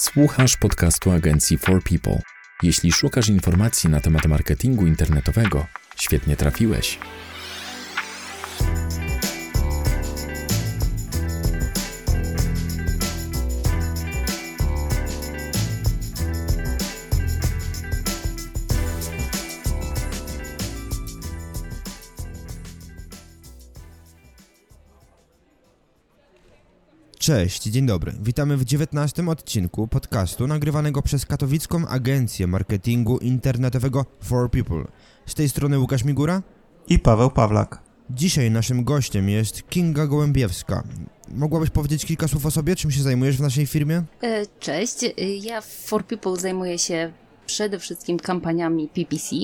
Słuchasz podcastu agencji For People. Jeśli szukasz informacji na temat marketingu internetowego, świetnie trafiłeś. Cześć, dzień dobry. Witamy w 19 odcinku podcastu nagrywanego przez katowicką agencję marketingu internetowego For People. Z tej strony Łukasz Migura i Paweł Pawlak. Dzisiaj naszym gościem jest Kinga Gołębiewska. Mogłabyś powiedzieć kilka słów o sobie? Czym się zajmujesz w naszej firmie? E, cześć, ja w For People zajmuję się przede wszystkim kampaniami PPC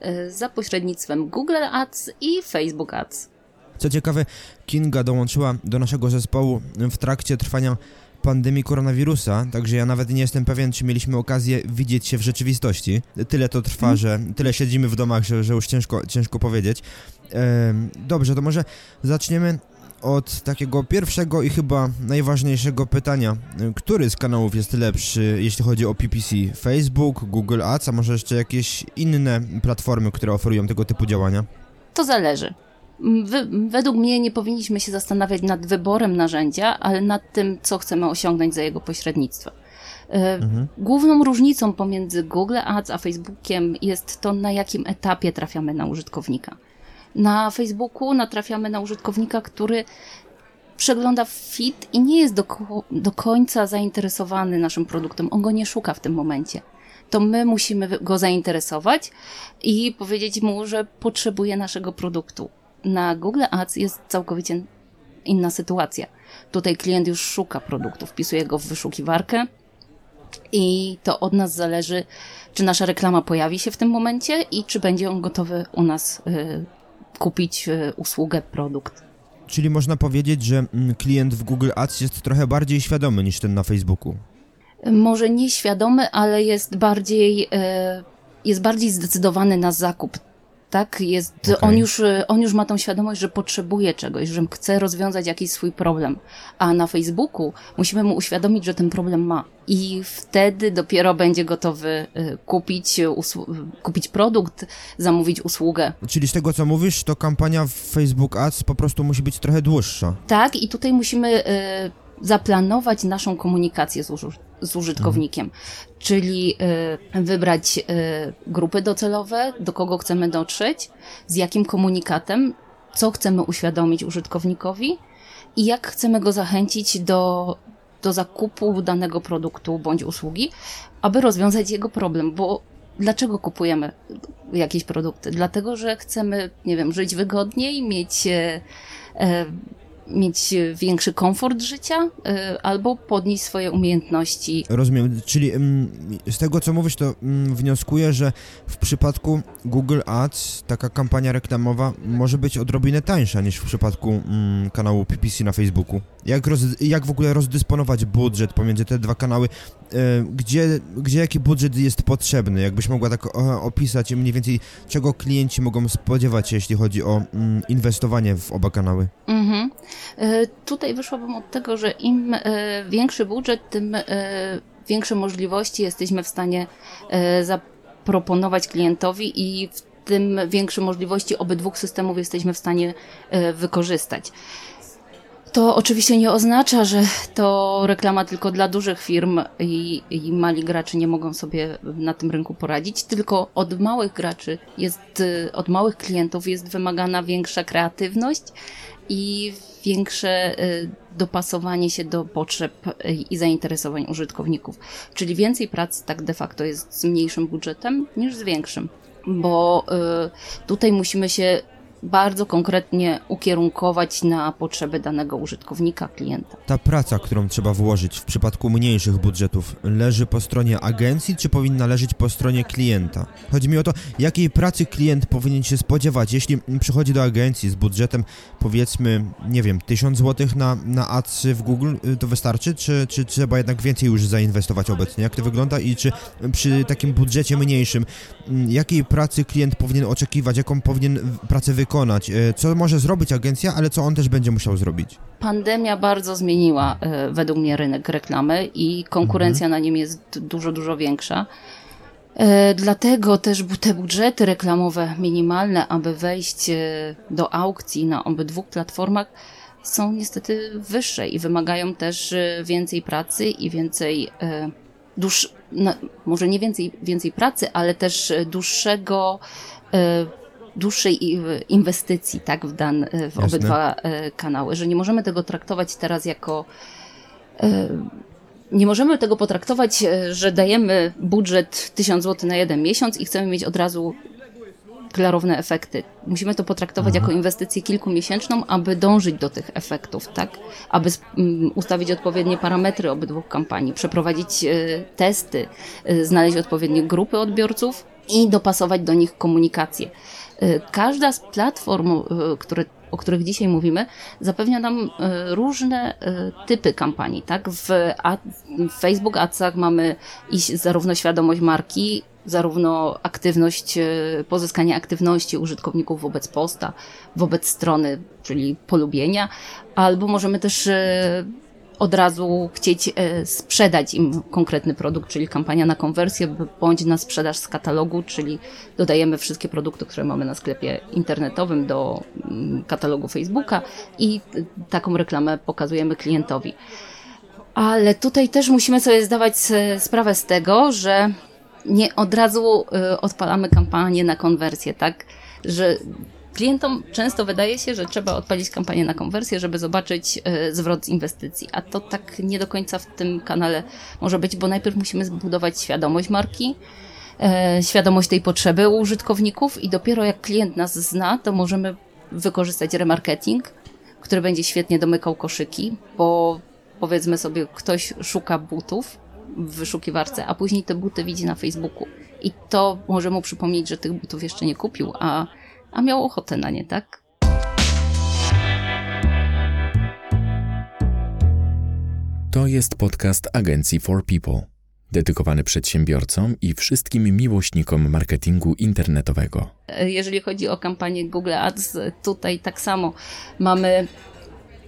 e, za pośrednictwem Google Ads i Facebook Ads. Co ciekawe, Kinga dołączyła do naszego zespołu w trakcie trwania pandemii koronawirusa, także ja nawet nie jestem pewien, czy mieliśmy okazję widzieć się w rzeczywistości. Tyle to trwa, mm. że tyle siedzimy w domach, że, że już ciężko, ciężko powiedzieć. dobrze, to może zaczniemy od takiego pierwszego i chyba najważniejszego pytania. Który z kanałów jest lepszy, jeśli chodzi o PPC? Facebook, Google Ads, a może jeszcze jakieś inne platformy, które oferują tego typu działania? To zależy według mnie nie powinniśmy się zastanawiać nad wyborem narzędzia, ale nad tym, co chcemy osiągnąć za jego pośrednictwem. Mhm. Główną różnicą pomiędzy Google Ads a Facebookiem jest to, na jakim etapie trafiamy na użytkownika. Na Facebooku natrafiamy na użytkownika, który przegląda feed i nie jest do, do końca zainteresowany naszym produktem. On go nie szuka w tym momencie. To my musimy go zainteresować i powiedzieć mu, że potrzebuje naszego produktu na Google Ads jest całkowicie inna sytuacja. Tutaj klient już szuka produktu, wpisuje go w wyszukiwarkę i to od nas zależy, czy nasza reklama pojawi się w tym momencie i czy będzie on gotowy u nas y, kupić y, usługę, produkt. Czyli można powiedzieć, że mm, klient w Google Ads jest trochę bardziej świadomy niż ten na Facebooku. Może nie świadomy, ale jest bardziej, y, jest bardziej zdecydowany na zakup tak? Jest, okay. on, już, on już ma tą świadomość, że potrzebuje czegoś, że chce rozwiązać jakiś swój problem. A na Facebooku musimy mu uświadomić, że ten problem ma. I wtedy dopiero będzie gotowy y, kupić, kupić produkt, zamówić usługę. Czyli z tego, co mówisz, to kampania w Facebook Ads po prostu musi być trochę dłuższa. Tak, i tutaj musimy y, zaplanować naszą komunikację z, z użytkownikiem, mhm. czyli y, wybrać y, grupy docelowe, do kogo chcemy dotrzeć, z jakim komunikatem, co chcemy uświadomić użytkownikowi i jak chcemy go zachęcić do, do zakupu danego produktu bądź usługi, aby rozwiązać jego problem, bo dlaczego kupujemy jakieś produkty? Dlatego, że chcemy, nie wiem, żyć wygodniej, mieć e, e mieć większy komfort życia y, albo podnieść swoje umiejętności. Rozumiem, czyli mm, z tego co mówisz, to mm, wnioskuję, że w przypadku Google Ads taka kampania reklamowa może być odrobinę tańsza niż w przypadku mm, kanału PPC na Facebooku. Jak, roz, jak w ogóle rozdysponować budżet pomiędzy te dwa kanały? E, gdzie, gdzie jaki budżet jest potrzebny? Jakbyś mogła tak opisać mniej więcej, czego klienci mogą spodziewać się, jeśli chodzi o inwestowanie w oba kanały? Mhm. E, tutaj wyszłabym od tego, że im e, większy budżet, tym e, większe możliwości jesteśmy w stanie zaproponować klientowi i w tym większe możliwości obydwu systemów jesteśmy w stanie wykorzystać. To oczywiście nie oznacza, że to reklama tylko dla dużych firm i, i, mali gracze nie mogą sobie na tym rynku poradzić, tylko od małych graczy jest, od małych klientów jest wymagana większa kreatywność i większe y, dopasowanie się do potrzeb i zainteresowań użytkowników. Czyli więcej pracy tak de facto jest z mniejszym budżetem niż z większym. Bo y, tutaj musimy się bardzo konkretnie ukierunkować na potrzeby danego użytkownika, klienta. Ta praca, którą trzeba włożyć w przypadku mniejszych budżetów, leży po stronie agencji, czy powinna leżeć po stronie klienta? Chodzi mi o to, jakiej pracy klient powinien się spodziewać, jeśli przychodzi do agencji z budżetem, powiedzmy, nie wiem, 1000 zł na, na ads w Google, y, to wystarczy, czy, czy trzeba jednak więcej już zainwestować obecnie? Jak to wygląda i czy przy takim budżecie mniejszym, mm, jakiej pracy klient powinien oczekiwać, jaką powinien pracę wykonać? Wykonać? E, co może zrobić agencja, ale co on też będzie musiał zrobić? Pandemia bardzo zmieniła e, według mnie rynek reklamy i konkurencja mhm. na nim jest dużo, dużo większa. E, dlatego też te budżety reklamowe minimalne, aby wejść do aukcji na obydwu platformach, są niestety wyższe i wymagają też więcej pracy i więcej dłuż, no, może nie więcej, więcej pracy, ale też dłuższego dłuższej inwestycji tak, w, dan, w Jasne. obydwa e, kanały, że nie możemy tego traktować teraz jako. E, nie możemy tego potraktować, e, że dajemy budżet 1000 zł na jeden miesiąc i chcemy mieć od razu klarowne efekty. Musimy to potraktować mhm. jako inwestycję kilkumiesięczną, aby dążyć do tych efektów, tak? Aby ustawić odpowiednie parametry obydwu kampanii, przeprowadzić testy, znaleźć odpowiednie grupy odbiorców i dopasować do nich komunikację. Y, każda z platform, y, które, o których dzisiaj mówimy, zapewnia nam y, różne typy kampanii. Tak? W, w Facebook Adsach mamy zarówno świadomość marki, zarówno aktywność, pozyskanie aktywności użytkowników wobec posta, wobec strony, czyli polubienia, albo możemy też od razu chcieć e, sprzedać im konkretny produkt, czyli kampania na konwersję, bądź na sprzedaż z katalogu, czyli dodajemy wszystkie produkty, które mamy na sklepie internetowym do mm, katalogu Facebooka i taką reklamę pokazujemy klientowi. Ale tutaj też musimy sobie zdawać sprawę z tego, że nie od razu e, odpalamy kampanię na konwersję, tak? Że Klientom często wydaje się, że trzeba odpalić kampanię na konwersję, żeby zobaczyć e, zwrot z inwestycji, a to tak nie do końca w tym kanale może być, bo najpierw musimy zbudować świadomość marki, e, świadomość tej potrzeby u użytkowników i dopiero jak klient nas zna, to możemy wykorzystać remarketing, który będzie świetnie domykał koszyki, bo powiedzmy sobie, ktoś szuka butów w wyszukiwarce, a później te buty widzi na Facebooku. I to może mu przypomnieć, że tych butów jeszcze nie kupił, a a miał ochotę na nie, tak? To jest podcast agencji For People, dedykowany przedsiębiorcom i wszystkim miłośnikom marketingu internetowego. Jeżeli chodzi o kampanię Google Ads, tutaj tak samo mamy,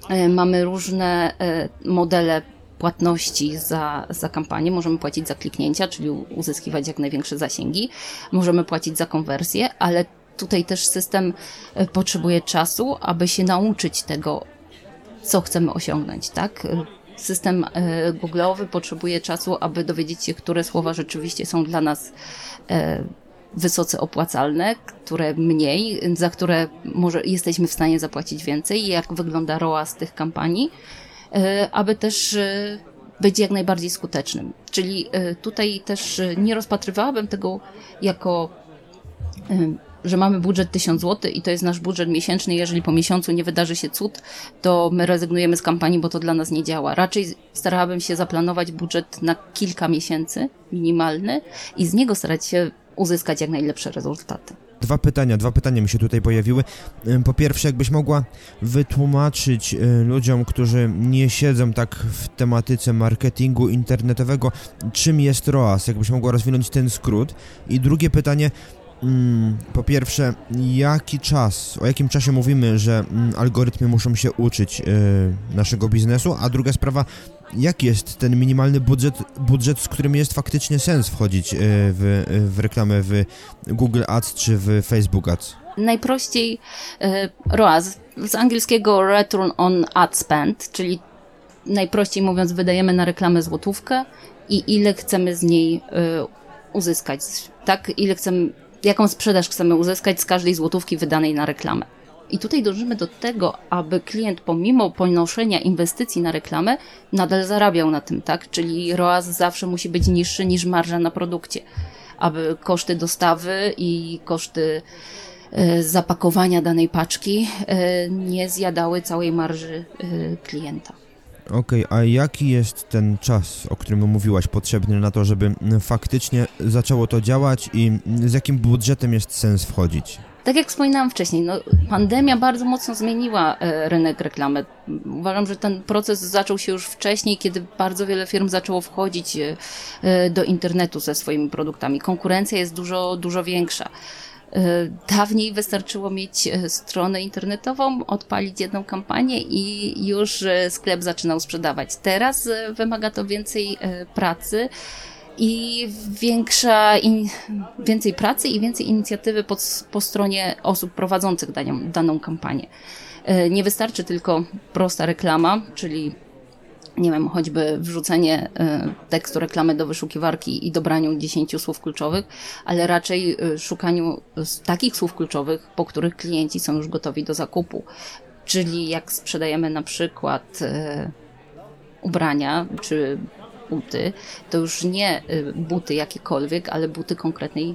e, mamy różne e, modele płatności za, za kampanię. Możemy płacić za kliknięcia, czyli uzyskiwać jak największe zasięgi. Możemy płacić za konwersję, ale tutaj też system e, potrzebuje czasu, aby się nauczyć tego, co chcemy osiągnąć, tak? System e, Google'owy potrzebuje czasu, aby dowiedzieć się, które słowa rzeczywiście są dla nas e, wysoce opłacalne, które mniej, za które może jesteśmy w stanie zapłacić więcej, jak wygląda ROAS tych kampanii, aby też być jak najbardziej skutecznym. Czyli tutaj też nie rozpatrywałabym tego jako że mamy budżet 1000 zł i to jest nasz budżet miesięczny. Jeżeli po miesiącu nie wydarzy się cud, to my rezygnujemy z kampanii, bo to dla nas nie działa. Raczej starałabym się zaplanować budżet na kilka miesięcy, minimalny, i z niego starać się uzyskać jak najlepsze rezultaty. Dwa pytania, dwa pytania mi się tutaj pojawiły. Po pierwsze, jakbyś mogła wytłumaczyć y, ludziom, którzy nie siedzą tak w tematyce marketingu internetowego, czym jest ROAS, jakbyś mogła rozwinąć ten skrót. I drugie pytanie, Mm, po pierwsze, jaki czas, o jakim czasie mówimy, że mm, algorytmy muszą się uczyć y, naszego biznesu, a druga sprawa, jaki jest ten minimalny budżet, budżet z którym jest faktycznie sens wchodzić y, w, w reklamę w Google Ads czy w Facebook Ads? Najprościej y, ROAS, z angielskiego Return on Ad Spend, czyli najprościej mówiąc wydajemy na reklamę złotówkę i ile chcemy z niej uzyskać, tak, ile chcemy jaką sprzedaż chcemy uzyskać z każdej złotówki wydanej na reklamę. I tutaj dążymy do tego, aby klient pomimo ponoszenia inwestycji na reklamę nadal zarabiał na tym, tak? Czyli ROAS zawsze musi być niższy niż marża na produkcie, aby koszty dostawy i koszty e, zapakowania danej paczki e, nie zjadały całej marży e, klienta. Okej, okay, a jaki jest ten czas, o którym mówiłaś, potrzebny na to, żeby faktycznie zaczęło to działać i z jakim budżetem jest sens wchodzić? Tak jak wspominałam wcześniej, no, pandemia bardzo mocno zmieniła e, rynek reklamy. Uważam, że ten proces zaczął się już wcześniej, kiedy bardzo wiele firm zaczęło wchodzić e, e do internetu ze swoimi produktami. Konkurencja jest dużo, dużo większa. Dawniej wystarczyło mieć stronę internetową, odpalić jedną kampanię i już sklep zaczynał sprzedawać. Teraz wymaga to więcej pracy i większa, in, więcej pracy i więcej inicjatywy po, po stronie osób prowadzących daną, daną kampanię. E, nie wystarczy tylko prosta reklama, czyli nie wiem, choćby wrzucenie e, tekstu reklamy do wyszukiwarki i dobraniu 10 słów kluczowych, ale raczej e, szukaniu takich słów kluczowych, po których klienci są już gotowi do zakupu. Czyli jak sprzedajemy na przykład ubrania czy buty, to już nie y, buty jakiekolwiek, ale buty konkretnej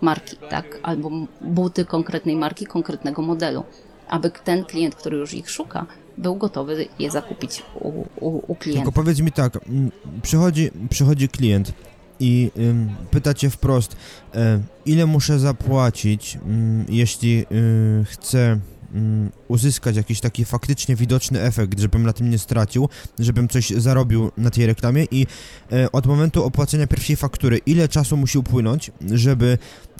marki, tak? Albo buty konkretnej marki, konkretnego modelu, aby ten klient, który już ich szuka, był gotowy je zakupić u, u, u klienta. Tylko powiedz mi tak, przychodzi, przychodzi klient i ym, pyta cię wprost, y, ile muszę zapłacić, y, jeśli y, chcę uzyskać jakiś taki faktycznie widoczny efekt, żebym na tym nie stracił, żebym coś zarobił na tej reklamie i e, od momentu opłacenia pierwszej faktury, ile czasu musi upłynąć, żeby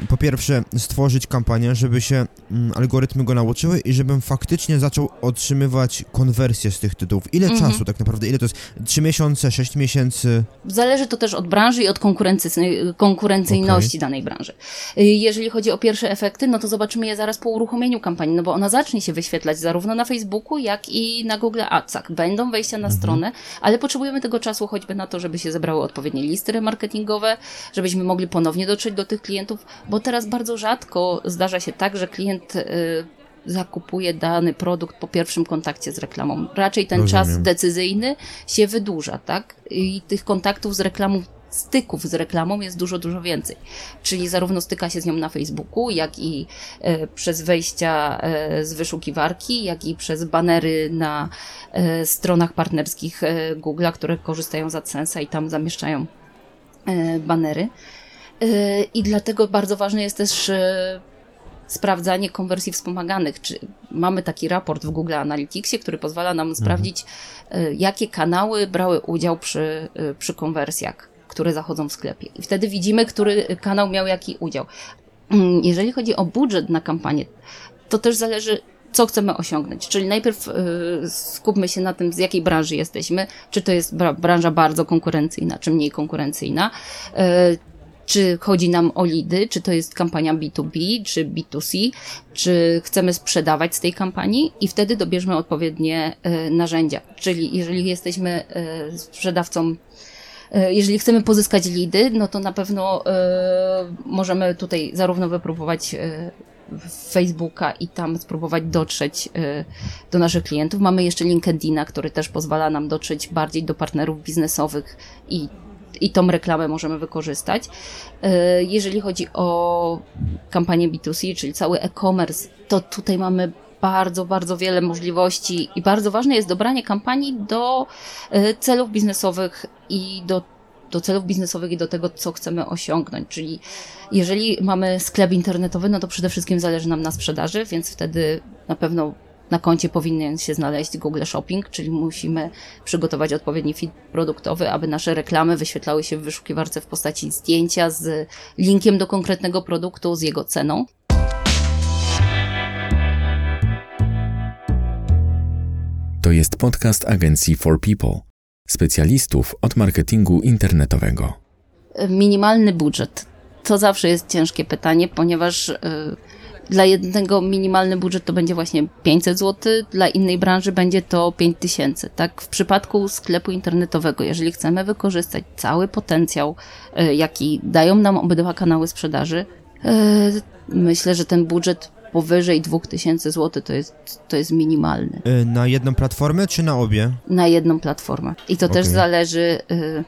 po pierwsze stworzyć kampanię, żeby się mm, algorytmy go nauczyły i żebym faktycznie zaczął otrzymywać konwersję z tych tytułów. Ile mhm. czasu tak naprawdę? Ile to jest? 3 miesiące, 6 miesięcy? Zależy to też od branży i od konkurencyjności okay. danej branży. Y, jeżeli chodzi o pierwsze efekty, no to zobaczymy je zaraz po uruchomieniu kampanii, no bo ona zacznie się wyświetlać zarówno na Facebooku, jak i na Google Adsach. Będą wejścia na mhm. stronę, ale potrzebujemy tego czasu choćby na to, żeby się zebrały odpowiednie listy remarketingowe, żebyśmy mogli ponownie dotrzeć do tych klientów, bo teraz bardzo rzadko zdarza się tak, że klient y, zakupuje dany produkt po pierwszym kontakcie z reklamą. Raczej ten Rozumiem. czas decyzyjny się wydłuża, tak? I tych kontaktów z reklamą styków z reklamą jest dużo, dużo więcej. Czyli zarówno styka się z nią na Facebooku, jak i e, przez wejścia e, z wyszukiwarki, jak i przez banery na e, stronach partnerskich Google'a, które korzystają z AdSense'a i tam zamieszczają banery. I dlatego bardzo ważne jest też sprawdzanie konwersji wspomaganych. Czy mamy taki raport w Google Analyticsie, który pozwala nam mhm. sprawdzić, jakie kanały brały udział przy, przy konwersjach które zachodzą w sklepie. I wtedy widzimy, który kanał miał jaki udział. Mm, jeżeli chodzi o budżet na kampanię, to też zależy, co chcemy osiągnąć. Czyli najpierw y, skupmy się na tym, z jakiej branży jesteśmy. Czy to jest branża bardzo konkurencyjna, czy mniej konkurencyjna. Y, czy chodzi nam o lidy, czy to jest kampania B2B, czy B2C, czy chcemy sprzedawać z tej kampanii i wtedy dobierzmy odpowiednie y, narzędzia. Czyli jeżeli jesteśmy sprzedawcą jeżeli chcemy pozyskać lidy, no to na pewno e, możemy tutaj zarówno wypróbować e, Facebooka i tam spróbować dotrzeć do naszych klientów. Mamy jeszcze LinkedIna, który też pozwala nam dotrzeć bardziej do partnerów biznesowych i i tą reklamę możemy wykorzystać. Jeżeli chodzi o kampanię B2C, czyli cały e-commerce, to tutaj mamy bardzo, bardzo wiele możliwości i bardzo ważne jest dobranie kampanii do e, celów biznesowych i do, do celów biznesowych i do tego, co chcemy osiągnąć. Czyli jeżeli mamy sklep internetowy, no to przede wszystkim zależy nam na sprzedaży, więc wtedy na pewno na koncie powinien się znaleźć Google Shopping, czyli musimy przygotować odpowiedni feed produktowy, aby nasze reklamy wyświetlały się w wyszukiwarce w postaci zdjęcia z linkiem do konkretnego produktu, z jego ceną. To jest podcast agencji For People, specjalistów od marketingu internetowego. Minimalny budżet. To zawsze jest ciężkie pytanie, ponieważ y, dla jednego minimalny budżet to będzie właśnie 500 zł, dla innej branży będzie to 5000. Tak, w przypadku sklepu internetowego, jeżeli chcemy wykorzystać cały potencjał, y, jaki dają nam obydwa kanały sprzedaży, y, myślę, że ten budżet powyżej 2000 zł to jest, to jest minimalny. Y, na jedną platformę czy na obie? Na jedną platformę. I to okay. też zależy, y,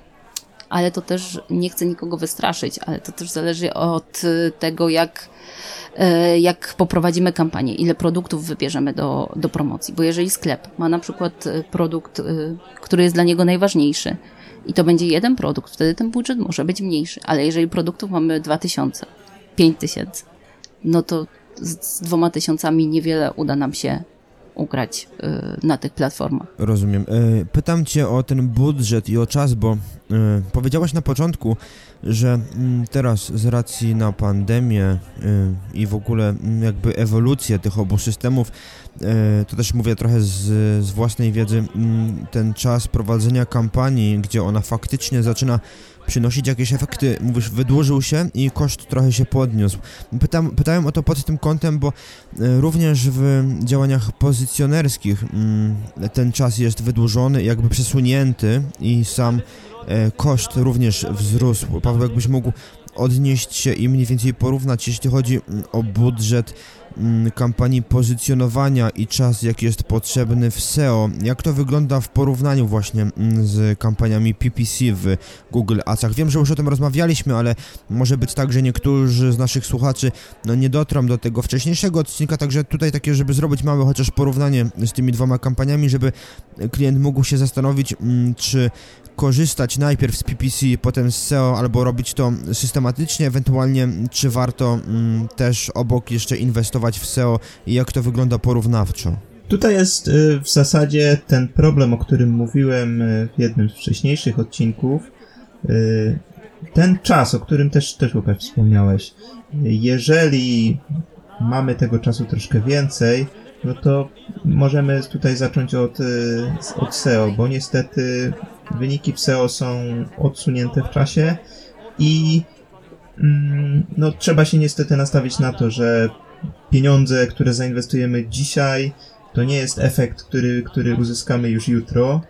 ale to też nie chcę nikogo wystraszyć, ale to też zależy od y, tego, jak, jak poprowadzimy kampanię, ile produktów wybierzemy do, do promocji. Bo jeżeli sklep ma na przykład produkt, który jest dla niego najważniejszy, i to będzie jeden produkt, wtedy ten budżet może być mniejszy. Ale jeżeli produktów mamy 2000, 5000, no to z, dwoma tysiącami niewiele uda nam się ugrać y, na tych platformach. Rozumiem. Y, pytam Cię o ten budżet i o czas, bo powiedziałaś na początku, że mm, teraz z racji na pandemię i w ogóle mm, jakby ewolucję tych obu systemów, to też mówię trochę z, z własnej wiedzy, ten czas prowadzenia kampanii, gdzie ona faktycznie zaczyna przynosić jakieś efekty, mówisz, wydłużył się i koszt trochę się podniósł. Pytam, pytałem o to pod tym kątem, bo e, również w działaniach pozycjonerskich mm, ten czas jest wydłużony, jakby przesunięty i sam e, koszt również wzrósł. Paweł, jakbyś mógł odnieść się i mniej więcej porównać, jeśli chodzi mm, o budżet Mm, kampanii pozycjonowania i czas, jaki jest potrzebny w SEO. Jak to wygląda w porównaniu właśnie mm, z kampaniami PPC w Google Adsach? Wiem, że już o tym rozmawialiśmy, ale może być tak, że niektórzy z naszych słuchaczy no, nie dotrą do tego wcześniejszego odcinka, także tutaj takie, żeby zrobić małe chociaż porównanie z tymi dwoma kampaniami, żeby klient mógł się zastanowić, czy korzystać najpierw z PPC, potem z SEO, albo robić to systematycznie, ewentualnie czy warto mm, też obok jeszcze inwestować w SEO i jak to wygląda porównawczo? Tutaj jest y, w zasadzie ten problem, o którym mówiłem y, w jednym z wcześniejszych odcinków. Y, ten czas, o którym też, też Łukasz wspomniałeś. Jeżeli mamy tego czasu troszkę więcej, no to możemy tutaj zacząć od, od SEO, bo niestety Wyniki w SEO są odsunięte w czasie i mm, no, trzeba się niestety nastawić na to, że pieniądze, które zainwestujemy dzisiaj, to nie jest efekt, który, który uzyskamy już jutro,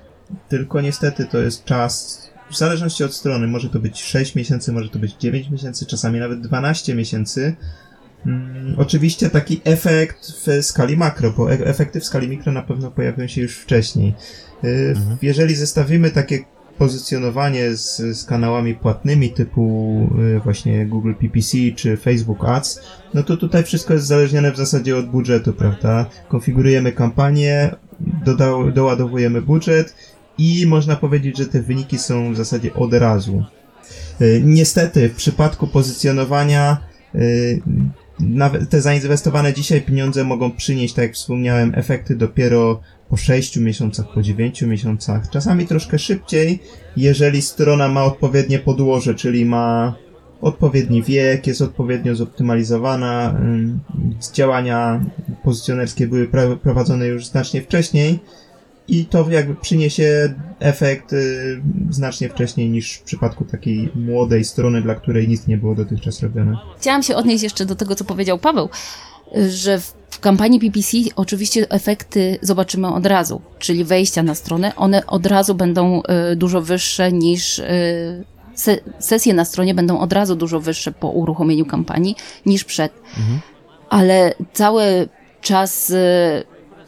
tylko niestety to jest czas, w zależności od strony, może to być 6 miesięcy, może to być 9 miesięcy, czasami nawet 12 miesięcy. Hmm, oczywiście taki efekt w skali makro, bo e- efekty w skali mikro na pewno pojawią się już wcześniej. Y, mhm. Jeżeli zestawimy takie pozycjonowanie z, z kanałami płatnymi typu y, właśnie Google PPC czy Facebook Ads, no to tutaj wszystko jest zależnione w zasadzie od budżetu, prawda? Konfigurujemy kampanię, doda- doładowujemy budżet i można powiedzieć, że te wyniki są w zasadzie od razu. Y, niestety w przypadku pozycjonowania nawet te zainwestowane dzisiaj pieniądze mogą przynieść, tak jak wspomniałem, efekty dopiero po 6 miesiącach, po 9 miesiącach, czasami troszkę szybciej, jeżeli strona ma odpowiednie podłoże, czyli ma odpowiedni wiek, jest odpowiednio zoptymalizowana, działania pozycjonerskie były prowadzone już znacznie wcześniej i to jakby przyniesie efekt y, znacznie wcześniej niż w przypadku takiej młodej strony, dla której nic nie było dotychczas robione. Chciałam się odnieść jeszcze do tego, co powiedział Paweł, że w kampanii PPC oczywiście efekty zobaczymy od razu, czyli wejścia na stronę, one od razu będą y, dużo wyższe niż y, sesje na stronie będą od razu dużo wyższe po uruchomieniu kampanii niż przed. Mhm. Ale cały czas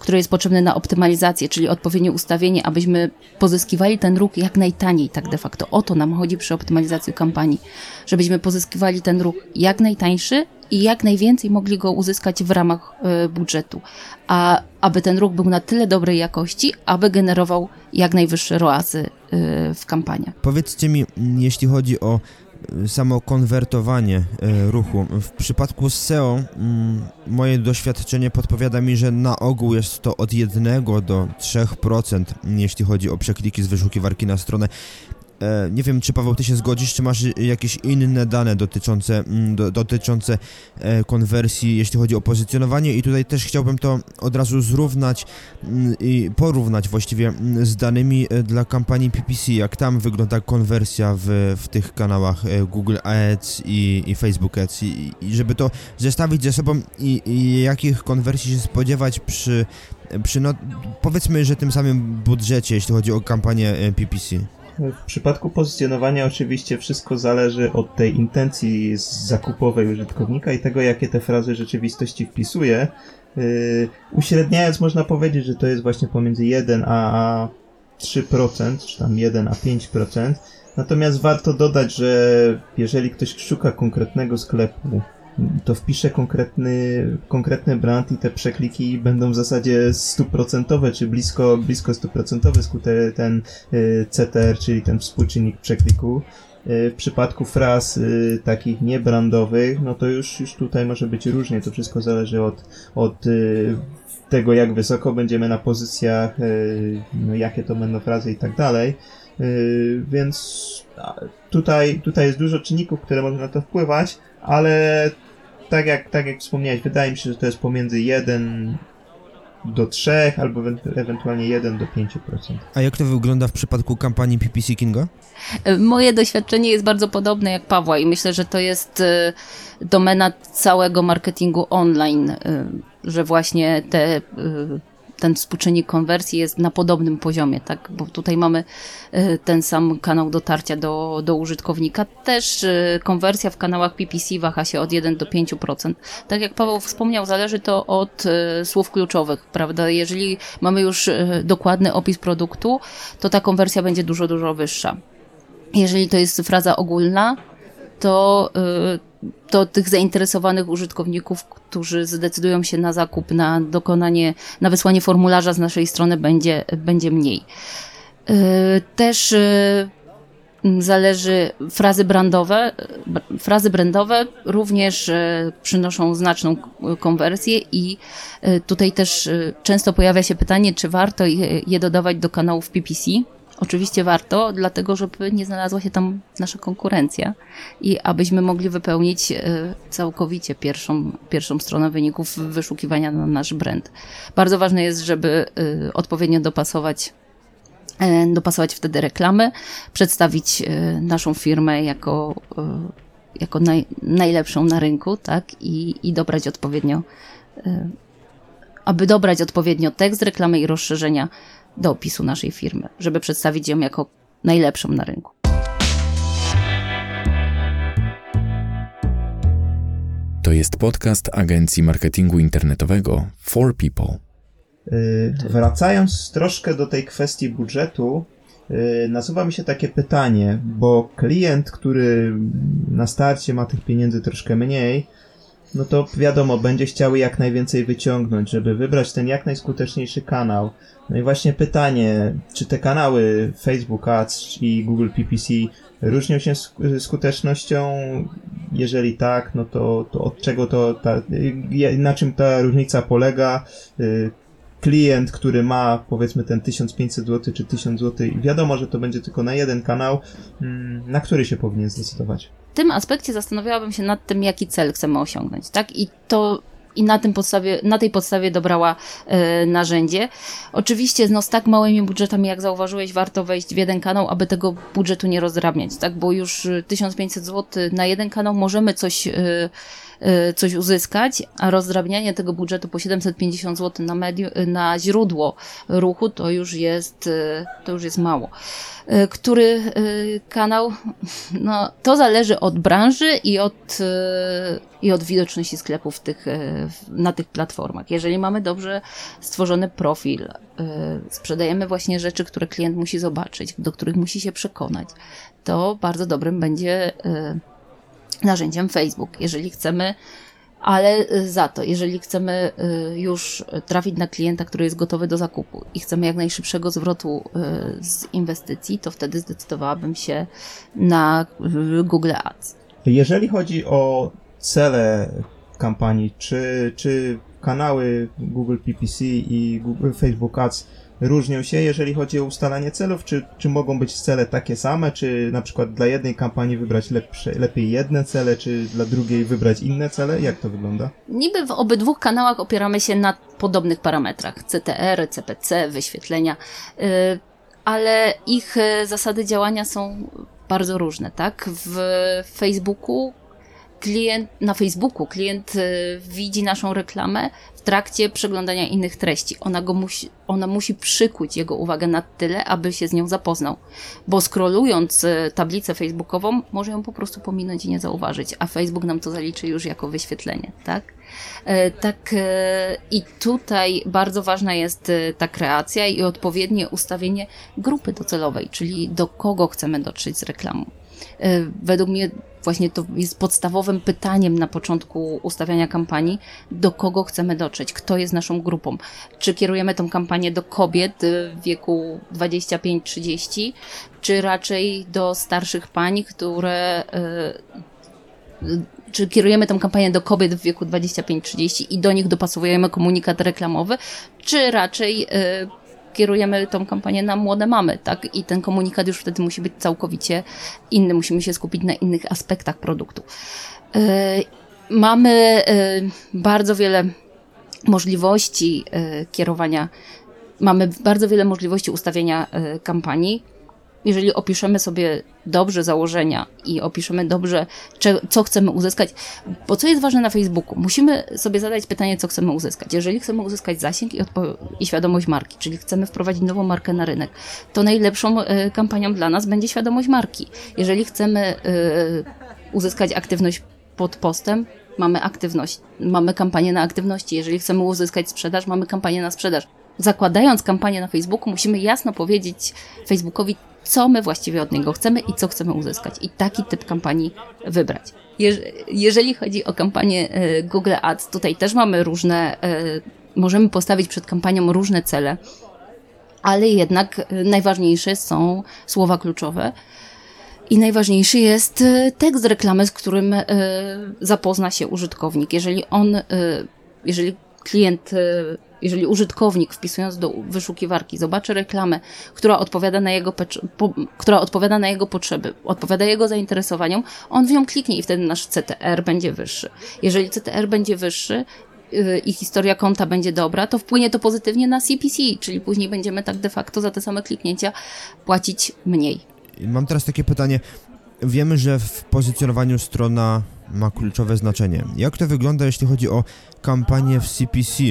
który jest potrzebny na optymalizację, czyli odpowiednie ustawienie, abyśmy pozyskiwali ten ruch jak najtaniej, tak de facto. O to nam chodzi przy optymalizacji kampanii, żebyśmy pozyskiwali ten ruch jak najtańszy i jak najwięcej mogli go uzyskać w ramach y, budżetu, a aby ten ruch był na tyle dobrej jakości, aby generował jak najwyższe roasy y, w kampaniach. Powiedzcie mi, jeśli chodzi o samo konwertowanie e, ruchu. W przypadku SEO mm, moje doświadczenie podpowiada mi, że na ogół jest to od 1 do 3%, jeśli chodzi o przekliki z wyszukiwarki na stronę. E, nie wiem, czy Paweł, ty się zgodzisz, czy masz jakieś inne dane dotyczące, mm, do, dotyczące e, konwersji, jeśli chodzi o pozycjonowanie? I tutaj też chciałbym to od razu zrównać mm, i porównać właściwie mm, z danymi e, dla kampanii PPC, jak tam wygląda konwersja w, w tych kanałach Google Ads i, i Facebook Ads? I, i żeby to zestawić ze sobą i, i jakich konwersji się spodziewać przy, przy no, powiedzmy, że tym samym budżecie, jeśli chodzi o kampanię PPC. W przypadku pozycjonowania oczywiście wszystko zależy od tej intencji zakupowej użytkownika i tego, jakie te frazy rzeczywistości wpisuje. Yy, uśredniając można powiedzieć, że to jest właśnie pomiędzy 1 a 3%, czy tam 1 a 5%. Natomiast warto dodać, że jeżeli ktoś szuka konkretnego sklepu, to wpiszę konkretny, konkretny brand i te przekliki będą w zasadzie stuprocentowe, czy blisko, blisko stuprocentowy skutek ten y, CTR, czyli ten współczynnik przekliku. Y, w przypadku fraz y, takich niebrandowych, no to już, już tutaj może być różnie, to wszystko zależy od, od tego, jak wysoko będziemy na pozycjach, no jakie to będą frazy i tak dalej. Więc tutaj, tutaj jest dużo czynników, które mogą na to wpływać, ale tak jak, tak jak wspomniałeś, wydaje mi się, że to jest pomiędzy 1 do 3 albo ewentualnie 1 do 5%. A jak to wygląda w przypadku kampanii PPC Kinga? Moje doświadczenie jest bardzo podobne jak Pawła i myślę, że to jest e, domena całego marketingu online, e, że właśnie te e, ten współczynnik konwersji jest na podobnym poziomie, tak? Bo tutaj mamy e, ten sam kanał dotarcia do, do użytkownika. Też e, konwersja w kanałach PPC waha się od 1 do 5%. Tak jak Paweł wspomniał, zależy to od e, słów kluczowych, prawda? Jeżeli mamy już dokładny opis produktu, to ta konwersja będzie dużo, dużo wyższa. Jeżeli to jest fraza ogólna, to, to tych zainteresowanych użytkowników, którzy zdecydują się na zakup, na dokonanie, na wysłanie formularza z naszej strony będzie, będzie mniej. Y, też y, zależy frazy brandowe. Frazy brandowe również y, przynoszą znaczną konwersję i tutaj też często pojawia się pytanie, czy warto je dodawać do kanałów PPC Oczywiście warto, dlatego żeby nie znalazła się tam nasza konkurencja i abyśmy mogli wypełnić e, całkowicie pierwszą, pierwszą stronę wyników wyszukiwania na nasz brand. Bardzo ważne jest, żeby e, odpowiednio dopasować e, dopasować wtedy reklamy, przedstawić naszą firmę jako, jako naj, najlepszą na rynku, tak, i, i dobrać odpowiednio, aby dobrać odpowiednio tekst reklamy i rozszerzenia do opisu naszej firmy, żeby przedstawić ją jako najlepszą na rynku. To jest podcast agencji marketingu internetowego For People. Y, wracając troszkę do tej kwestii budżetu, y, nasuwa mi się takie pytanie, bo klient, który na starcie ma tych pieniędzy troszkę mniej, no to wiadomo, będzie chciał jak najwięcej wyciągnąć, żeby wybrać ten jak najskuteczniejszy kanał. No i właśnie pytanie, czy te kanały Facebook Ads i Google PPC różnią się skutecznością? Jeżeli tak, no to, to od czego to, ta, na czym ta różnica polega? Y, klient, który ma powiedzmy ten 1500 zł czy 1000 zł, wiadomo, że to będzie tylko na jeden kanał, mm, na który się powinien zdecydować? Tym aspekcie zastanawiałabym się nad tym, jaki cel chcemy osiągnąć, tak? I to i na, tym podstawie, na tej podstawie dobrała e, narzędzie. Oczywiście no, z tak małymi budżetami, jak zauważyłeś, warto wejść w jeden kanał, aby tego budżetu nie rozdrabniać, tak? Bo już 1500 zł na jeden kanał możemy coś e, coś uzyskać, a rozdrabnianie tego budżetu po 750 zł na, medium, na źródło ruchu to już jest, y, to już jest mało. Y, który kanał? No, to zależy od branży i od, i od widoczności sklepów tych, na tych platformach. Jeżeli mamy dobrze stworzony profil, sprzedajemy właśnie rzeczy, które klient musi zobaczyć, do których musi się przekonać, to bardzo dobrym będzie narzędziem Facebook. Jeżeli chcemy, ale y, za to, jeżeli chcemy y, już trafić na klienta, który jest gotowy do zakupu i chcemy jak najszybszego zwrotu y, z inwestycji, to wtedy zdecydowałabym się na Google Ads. Jeżeli chodzi o cele kampanii, czy, czy kanały Google PPC i Google Facebook Ads różnią się, jeżeli chodzi o ustalanie celów? Czy, czy mogą być cele takie same? Czy na przykład dla jednej kampanii wybrać lepsze, lepiej jedne cele, czy dla drugiej wybrać inne cele? Jak to wygląda? Niby w obydwu kanałach opieramy się na podobnych parametrach. CTR, CPC, wyświetlenia, yy, ale ich y, zasady działania są bardzo różne, tak? W Facebooku klient, na Facebooku klient y, widzi naszą reklamę w trakcie przeglądania innych treści. Ona, go musi, ona musi przykuć jego uwagę na tyle, aby się z nią zapoznał. Bo scrollując y, tablicę facebookową, może ją po prostu pominąć i nie zauważyć, a Facebook nam to zaliczy już jako wyświetlenie, tak? E, tak, e, i tutaj bardzo ważna jest e, ta kreacja i odpowiednie ustawienie grupy docelowej, czyli do kogo chcemy dotrzeć z reklamą. Według mnie właśnie to jest podstawowym pytaniem na początku ustawiania kampanii, do kogo chcemy dotrzeć, kto jest naszą grupą. Czy kierujemy tą kampanię do kobiet w wieku 25-30, czy raczej do starszych pań, które y, czy kierujemy tę kampanię do kobiet w wieku 25-30 i do nich dopasowujemy komunikat reklamowy, czy raczej y, kierujemy tą kampanię na młode mamy, tak? I ten komunikat już wtedy musi być całkowicie inny, musimy się skupić na innych aspektach produktu. Yy, mamy yy, bardzo wiele możliwości yy, kierowania, mamy bardzo wiele możliwości ustawienia kampanii jeżeli opiszemy sobie dobrze założenia i opiszemy dobrze, co chcemy uzyskać, bo co jest ważne na Facebooku? Musimy sobie zadać pytanie, co chcemy uzyskać. Jeżeli chcemy uzyskać zasięg i, i świadomość marki, czyli chcemy wprowadzić nową markę na rynek, to najlepszą y, kampanią dla nas będzie świadomość marki. Jeżeli chcemy y, uzyskać aktywność pod postem, mamy aktywność, mamy kampanię na aktywności. Jeżeli chcemy uzyskać sprzedaż, mamy kampanię na sprzedaż. Zakładając kampanię na Facebooku, musimy jasno powiedzieć Facebookowi, co my właściwie od niego chcemy i co chcemy uzyskać. I taki typ kampanii wybrać. jeżeli chodzi o kampanię e, Google Ads, tutaj też mamy różne, e, możemy postawić przed kampanią różne cele, ale jednak e, najważniejsze są słowa kluczowe. I najważniejszy jest tekst reklamy, z którym zapozna się użytkownik. Jeżeli on, jeżeli klient jeżeli użytkownik wpisując do wyszukiwarki zobaczy reklamę, która odpowiada na jego, po, która odpowiada na jego potrzeby, odpowiada jego zainteresowaniom, on w nią kliknie i wtedy nasz CTR będzie wyższy. Jeżeli CTR będzie wyższy, y, i historia konta będzie dobra, to wpłynie to pozytywnie na CPC, czyli później będziemy tak de facto za te same kliknięcia płacić mniej. Mam teraz takie pytanie. Wiemy, że w pozycjonowaniu strona ma kluczowe znaczenie. Jak to wygląda, jeśli chodzi o kampanię w CPC,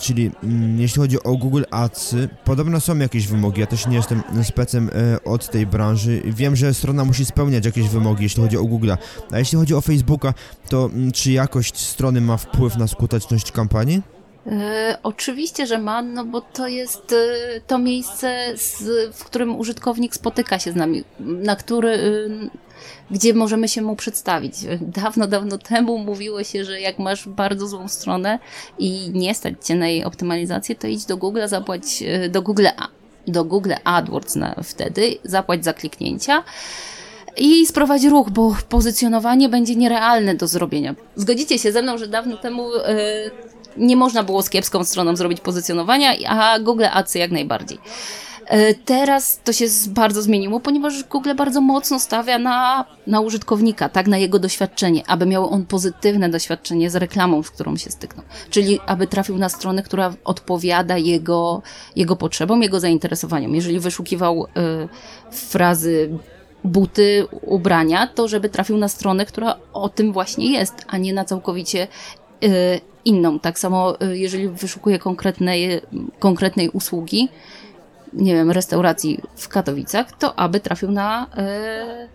czyli mm, jeśli chodzi o Google Ads, podobno są jakieś wymogi, ja też nie jestem specem e, od tej branży, wiem, że strona musi spełniać jakieś wymogi, jeśli chodzi o Google, a jeśli chodzi o Facebooka, to mm, czy jakość strony ma wpływ na skuteczność kampanii? E, oczywiście, że ma, no bo to jest e, to miejsce, z, w którym użytkownik spotyka się z nami, na który, gdzie możemy się mu przedstawić. Dawno, dawno temu mówiło się, że jak masz bardzo złą stronę i nie stać cię na jej optymalizację, to idź do Google, zapłać e, do Google, do Google AdWords na, wtedy, zapłać za kliknięcia i sprowadzi ruch, bo pozycjonowanie będzie nierealne do zrobienia. Zgodzicie się ze mną, że dawno temu yy, nie można było z kiepską stroną zrobić pozycjonowania, a Google Ads jak najbardziej. E, teraz to się bardzo zmieniło, ponieważ Google bardzo mocno stawia na, na użytkownika, tak, na jego doświadczenie, aby miał on pozytywne doświadczenie z reklamą, z którą się styknął. Czyli aby trafił na stronę, która odpowiada jego, jego potrzebom, jego zainteresowaniom. Jeżeli wyszukiwał y, frazy buty, ubrania, to żeby trafił na stronę, która o tym właśnie jest, a nie na całkowicie y, inną. Tak samo, y, jeżeli wyszukuje konkretnej, konkretnej usługi, nie wiem, restauracji w Katowicach, to aby trafił na, e,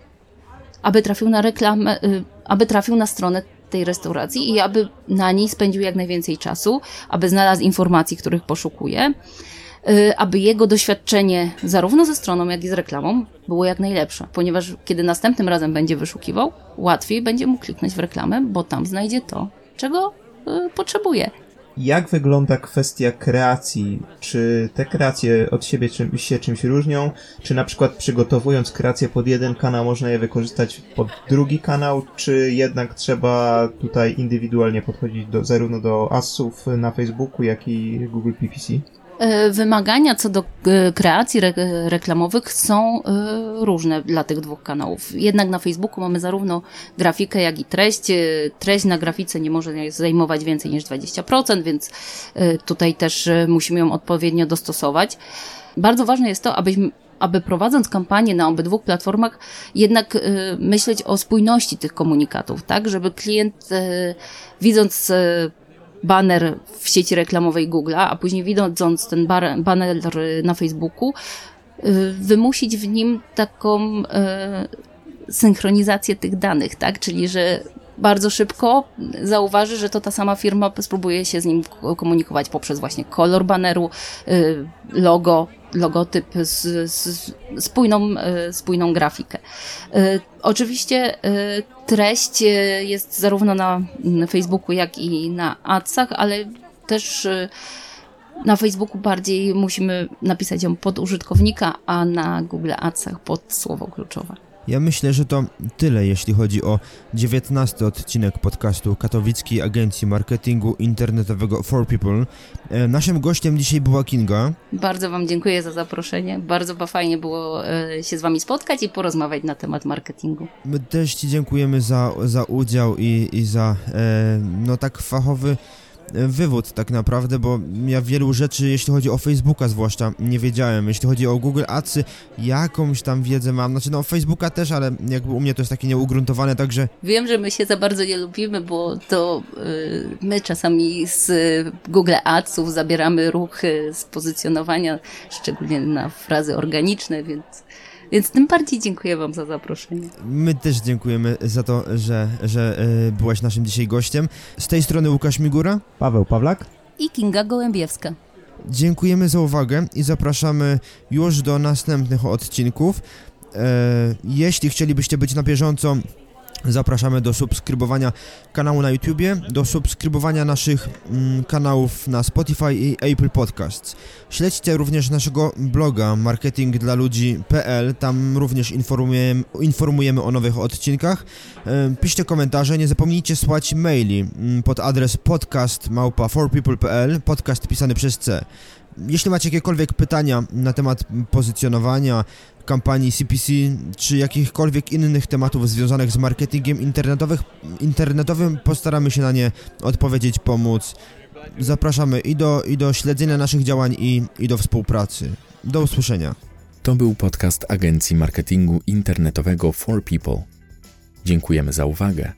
aby trafił na reklamę, e, aby trafił na stronę tej restauracji i aby na niej spędził jak najwięcej czasu, aby znalazł informacji, których poszukuje, e, aby jego doświadczenie zarówno ze stroną, jak i z reklamą było jak najlepsze, ponieważ kiedy następnym razem będzie wyszukiwał, łatwiej będzie mu kliknąć w reklamę, bo tam znajdzie to, czego potrzebuje. Jak wygląda kwestia kreacji? Czy te kreacje od siebie czym, się czymś różnią? Czy na przykład przygotowując kreację pod jeden kanał można je wykorzystać pod drugi kanał? Czy jednak trzeba tutaj indywidualnie podchodzić do, zarówno do asów na Facebooku, jak i Google PPC? E, wymagania co do e, kreacji re reklamowych są e, różne dla tych dwóch kanałów. Jednak na Facebooku mamy zarówno grafikę, jak i treść. Treść na grafice nie może zajmować więcej niż 20%, więc tutaj też musimy ją odpowiednio dostosować. Bardzo ważne jest to, abyśmy aby prowadząc kampanię na obydwu platformach, jednak y, myśleć o spójności tych komunikatów, tak, żeby klient y, widząc y, baner w sieci reklamowej Google'a, a później widząc ten baner na Facebooku, y, wymusić w nim taką y, synchronizację tych danych, tak? Czyli, że bardzo szybko zauważy, że to ta sama firma spróbuje się z nim komunikować poprzez właśnie kolor baneru, y, logo, logotyp, z, z spójną, y, spójną grafikę. Y, oczywiście treść jest zarówno na Facebooku, jak i na Adsach, ale też na Facebooku bardziej musimy napisać ją pod użytkownika, a na Google Adsach pod słowo kluczowe. Ja myślę, że to tyle, jeśli chodzi o 19 odcinek podcastu Katowickiej Agencji Marketingu Internetowego For People. E, naszym gościem dzisiaj była Kinga. Bardzo Wam dziękuję za zaproszenie. Bardzo fajnie było e, się z Wami spotkać i porozmawiać na temat marketingu. My też Ci dziękujemy za, za udział i, i za e, no tak fachowy wywód tak naprawdę, bo ja wielu rzeczy, jeśli chodzi o Facebooka zwłaszcza, nie wiedziałem. Jeśli chodzi o Google Adsy, jakąś tam wiedzę mam. Znaczy no Facebooka też, ale jakby u mnie to jest takie nieugruntowane, także... Wiem, że my się za bardzo nie lubimy, bo to yy, my czasami z Google Adsów zabieramy ruchy z pozycjonowania, szczególnie na frazy organiczne, więc więc tym bardziej dziękuję Wam za zaproszenie. My też dziękujemy za to, że, że yy, byłaś naszym dzisiaj gościem. Z tej strony Łukasz Migura, Paweł Pawlak i Kinga Gołębiewska. Dziękujemy za uwagę i zapraszamy już do następnych odcinków. E, jeśli chcielibyście być na bieżąco Zapraszamy do subskrybowania kanału na YouTubie, do subskrybowania naszych mm, kanałów na Spotify i Apple Podcasts. Śledźcie również naszego bloga marketingdlaludzi.pl, tam również informujemy, informujemy o nowych odcinkach. E, piszcie komentarze, nie zapomnijcie słać maili mm, pod adres podcast małpa podcast pisany przez C. Jeśli macie jakiekolwiek pytania na temat pozycjonowania, kampanii CPC, czy jakichkolwiek innych tematów związanych z marketingiem internetowym, postaramy się na nie odpowiedzieć, pomóc. Zapraszamy i do, i do śledzenia naszych działań, i, i do współpracy. Do usłyszenia. To był podcast Agencji Marketingu Internetowego For People. Dziękujemy za uwagę.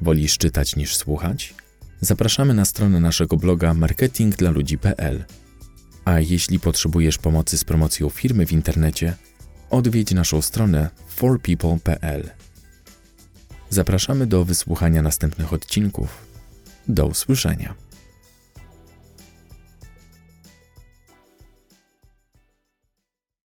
Wolisz czytać niż słuchać? Zapraszamy na stronę naszego bloga marketingdlaludzi.pl. A jeśli potrzebujesz pomocy z promocją firmy w internecie, odwiedź naszą stronę forpeople.pl. Zapraszamy do wysłuchania następnych odcinków. Do usłyszenia.